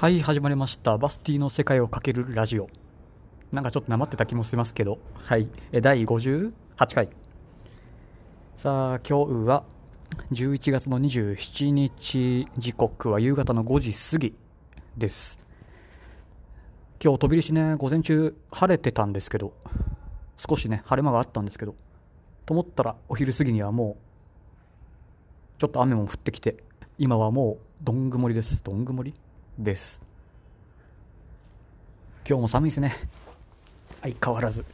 はい始まりました。バスティの世界をかけるラジオ。なんかちょっとなまってた気もしますけど。はい。え第58回。さあ今日は11月の27日時刻は夕方の5時過ぎです。今日飛び出しね午前中晴れてたんですけど少しね晴れ間があったんですけどと思ったらお昼過ぎにはもうちょっと雨も降ってきて今はもうどん曇りです。どん曇り？です。今日も寒いですね。相変わらず。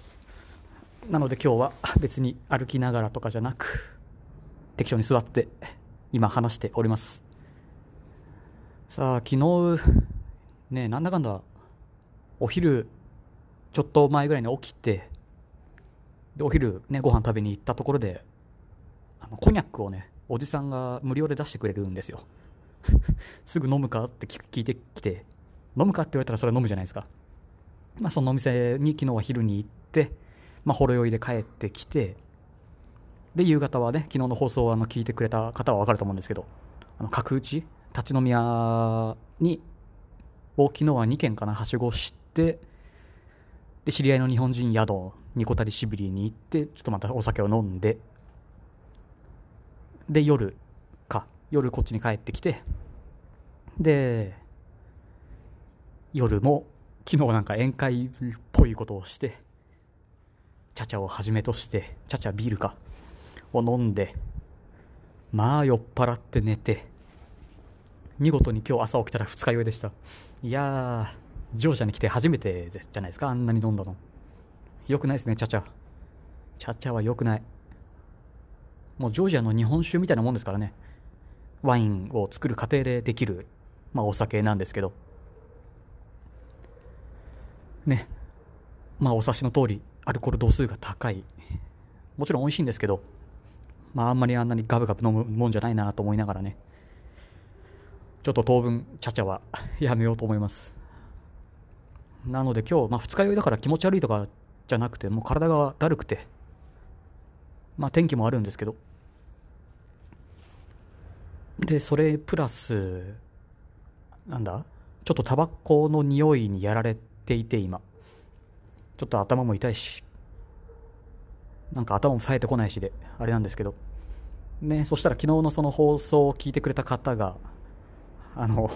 なので今日は別に歩きながらとかじゃなく適当に座って今話しております。さあ昨日ねなんだかんだお昼ちょっと前ぐらいに起きてでお昼ねご飯食べに行ったところであのコニャックをねおじさんが無料で出してくれるんですよ。すぐ飲むかって聞いてきて飲むかって言われたらそれは飲むじゃないですか、まあ、そのお店に昨日は昼に行って、まあ、ほろ酔いで帰ってきてで夕方はね昨日の放送をあの聞いてくれた方は分かると思うんですけどあの角打ち？立ち飲み屋にを昨日は2軒かなはしごしてで知り合いの日本人宿ニコタリシビリに行ってちょっとまたお酒を飲んでで夜夜こっちに帰ってきてで夜も昨日なんか宴会っぽいことをしてチャチャをはじめとしてチャチャビールかを飲んでまあ酔っ払って寝て見事に今日朝起きたら二日酔いでした。いやー乗車に来て初めてじゃないですかあんなに飲んだの。よくないですねチャチャチャチャはよくない。もうジョージアの日本酒みたいなもんですからね。ワインを作る過程でできる、まあ、お酒なんですけど。ね。まあお察しの通りアルコール度数が高い。もちろん美味しいんですけど。まああんまりあんなにガブガブ飲むもんじゃないなと思いながらね。ちょっと当分チャチャはやめようと思います。なので今日、まあ、二日酔いだから気持ち悪いとかじゃなくてもう体がだるくて。まあ天気もあるんですけど。でそれプラスなんだ？ちょっとタバコの匂いにやられていて今。ちょっと頭も痛いし。なんか頭も冴えてこないしであれなんですけど。ねそしたら昨日のその放送を聞いてくれた方があの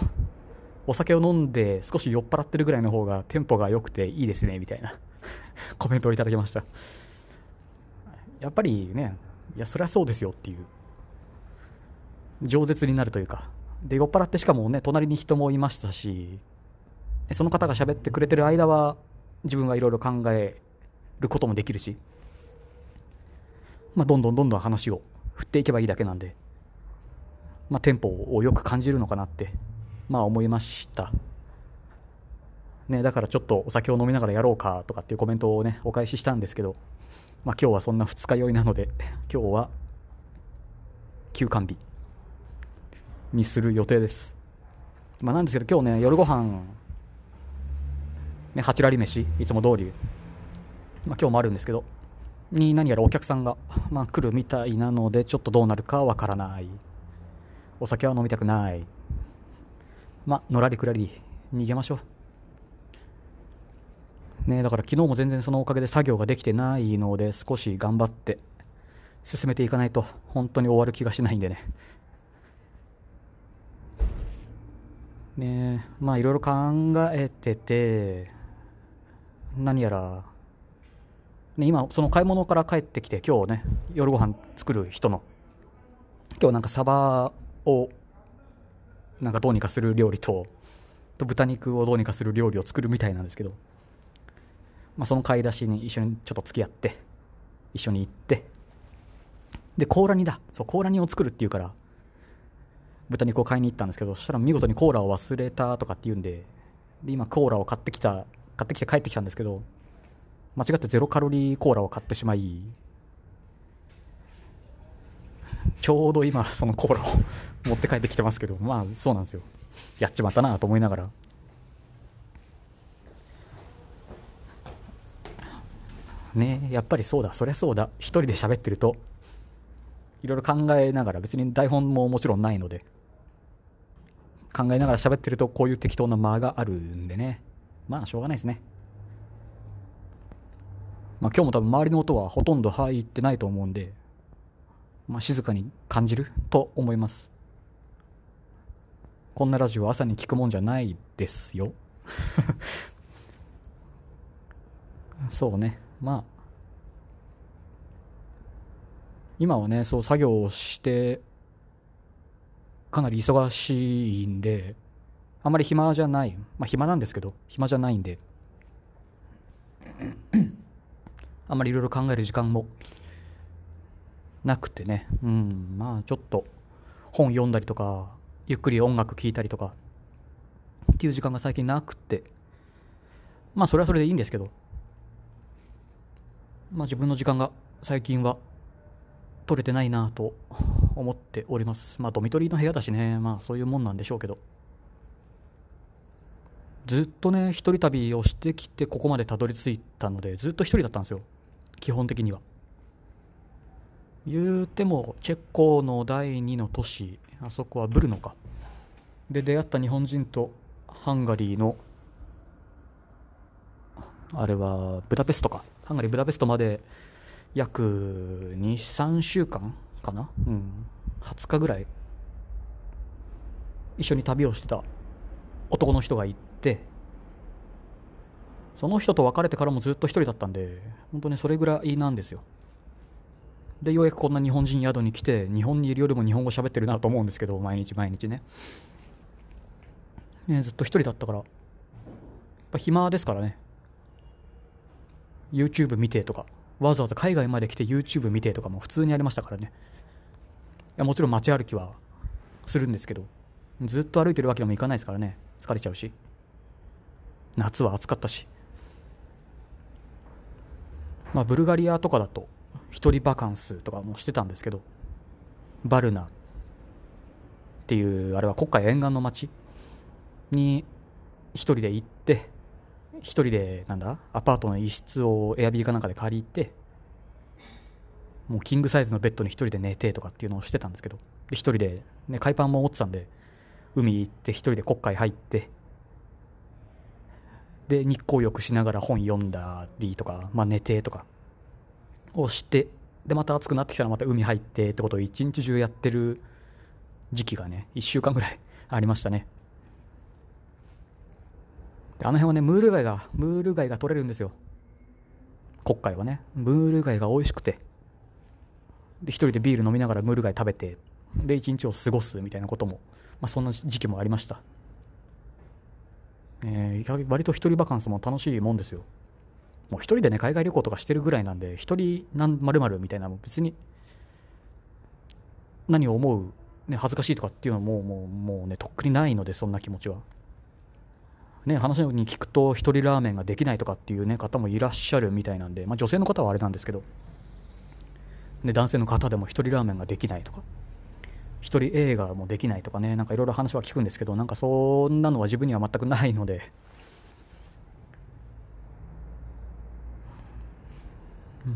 お酒を飲んで少し酔っ払ってるぐらいの方がテンポが良くていいですねみたいな。コメントをいただきました。やっぱりねいやそりゃそうですよっていう。饒舌になるというかで酔っ払ってしかもね隣に人もいましたしその方が喋ってくれてる間は自分はいろいろ考えることもできるし、まあ、どんどんどんどん話を振っていけばいいだけなんで、まあ、テンポをよく感じるのかなって、まあ、思いました。ね、だからちょっとお酒を飲みながらやろうかとかっていうコメントをねお返ししたんですけど、まあ、今日はそんな二日酔いなので今日は休館日にする予定です。まあ、なんですけど今日ね夜ご飯ね八ラリ飯いつも通り、まあ、今日もあるんですけどに何やらお客さんが、まあ、来るみたいなのでちょっとどうなるかわからない。お酒は飲みたくない。まあのらりくらり逃げましょう。ねだから昨日も全然そのおかげで作業ができてないので少し頑張って進めていかないと本当に終わる気がしないんでね。ね。まあいろいろ考えてて何やら、ね、今その買い物から帰ってきて今日ね夜ご飯作る人の今日なんかサバをなんかどうにかする料理とと豚肉をどうにかする料理を作るみたいなんですけど、まあ、その買い出しに一緒にちょっと付き合って一緒に行ってで甲羅煮だ。そう甲羅煮を作るっていうから豚肉を買いに行ったんですけどそしたら見事にコーラを忘れたとかって言うんでで今コーラを買ってきた買ってきて帰ってきたんですけど間違ってゼロカロリーコーラを買ってしまいちょうど今そのコーラを持って帰ってきてますけどまあそうなんですよ。やっちまったなと思いながら。ねやっぱりそうだ。そりゃそうだ。一人で喋ってるといろいろ考えながら別に台本ももちろんないので。考えながら喋ってるとこういう適当な間があるんでね。まあしょうがないですね。まあ今日も多分周りの音はほとんど入ってないと思うんでまあ静かに感じると思います。こんなラジオ朝に聞くもんじゃないですよ。そうね。まあ今はねそう作業をしてかなり忙しいんであまり暇じゃない。まあ暇なんですけど暇じゃないんで。あんまりいろいろ考える時間もなくてね。うんまあちょっと本読んだりとかゆっくり音楽聴いたりとかっていう時間が最近なくて。まあそれはそれでいいんですけど。まあ自分の時間が最近は取れてないなと思っております。まあドミトリーの部屋だしね。まあそういうもんなんでしょうけど。ずっとね一人旅をしてきてここまでたどり着いたのでずっと一人だったんですよ。基本的には。言うてもチェコの第2の都市あそこはブルノか。で出会った日本人とハンガリーのあれはブダペストか。ハンガリーブダペストまで約23週間かな？うん。20日ぐらい。一緒に旅をしてた男の人がいて。その人と別れてからもずっと一人だったんで本当にそれぐらいなんですよ。でようやくこんな日本人宿に来て日本にいるよりも日本語喋ってるなと思うんですけど毎日毎日ね。ねずっと一人だったから。やっぱ暇ですからね。YouTube 見てとかわざわざ海外まで来て YouTube 見てとかも普通にありましたからね。いやもちろん街歩きはするんですけどずっと歩いてるわけにもいかないですからね。疲れちゃうし。夏は暑かったし。まあブルガリアとかだと一人バカンスとかもしてたんですけどバルナっていうあれは国海沿岸の町に一人で行って一人でなんだ？アパートの一室をエアビーかなんかで借りてもうキングサイズのベッドに一人で寝てとかっていうのをしてたんですけどで一人で、ね、海パンも持ってたんで海行って一人で国海入ってで日光浴しながら本読んだりとか、まあ、寝てとかをしてでまた暑くなってきたらまた海入ってってことを一日中やってる時期がね1週間ぐらいありましたね。あの辺はねムール貝がムール貝が取れるんですよ。国海はね。ムール貝が美味しくて。で一人でビール飲みながらムール貝食べて。で一日を過ごすみたいなことも、まあ、そんな時期もありました。えー、割と一人バカンスも楽しいもんですよ。もう一人でね海外旅行とかしてるぐらいなんで一人まるまるみたいな別に。何を思う、ね、恥ずかしいとかっていうのはももうもうねとっくにないのでそんな気持ちは。ね話に聞くと一人ラーメンができないとかっていうね方もいらっしゃるみたいなんで、まあ、女性の方はあれなんですけど、ね、男性の方でも一人ラーメンができないとか一人映画もできないとかねなんかいろいろ話は聞くんですけどなんかそんなのは自分には全くないので。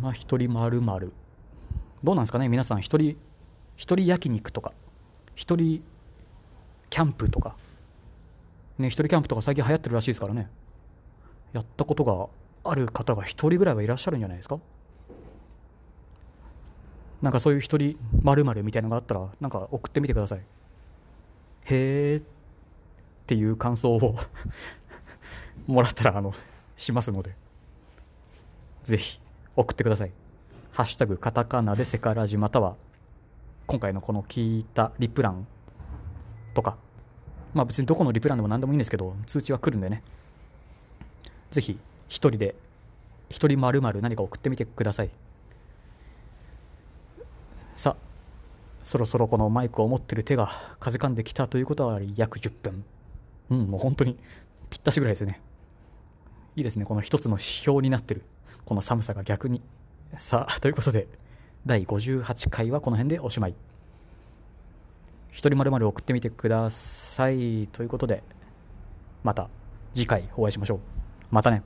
まあ一人まるまるどうなんですかね皆さん一人一人焼肉とか一人キャンプとか。ね一人キャンプとか最近流行ってるらしいですからね。やったことがある方が一人ぐらいはいらっしゃるんじゃないですか？なんかそういう一人まるみたいなのがあったらなんか送ってみてください。へーっていう感想を もらったらあのしますので。ぜひ送ってください。ハッシュタグカタカナでセカラジまたは今回のこの聞いたリプランとかまあ別にどこのリプランでも何でもいいんですけど通知は来るんでね。ぜひ一人で一人まる何か送ってみてください。さあそろそろこのマイクを持ってる手が風かんできたということは約10分。うんもう本当にぴったしぐらいですね。いいですねこの一つの指標になってる。この寒さが逆に。さあということで第58回はこの辺でおしまい。一人まるまる送ってみてください。ということでまた次回お会いしましょう。またね。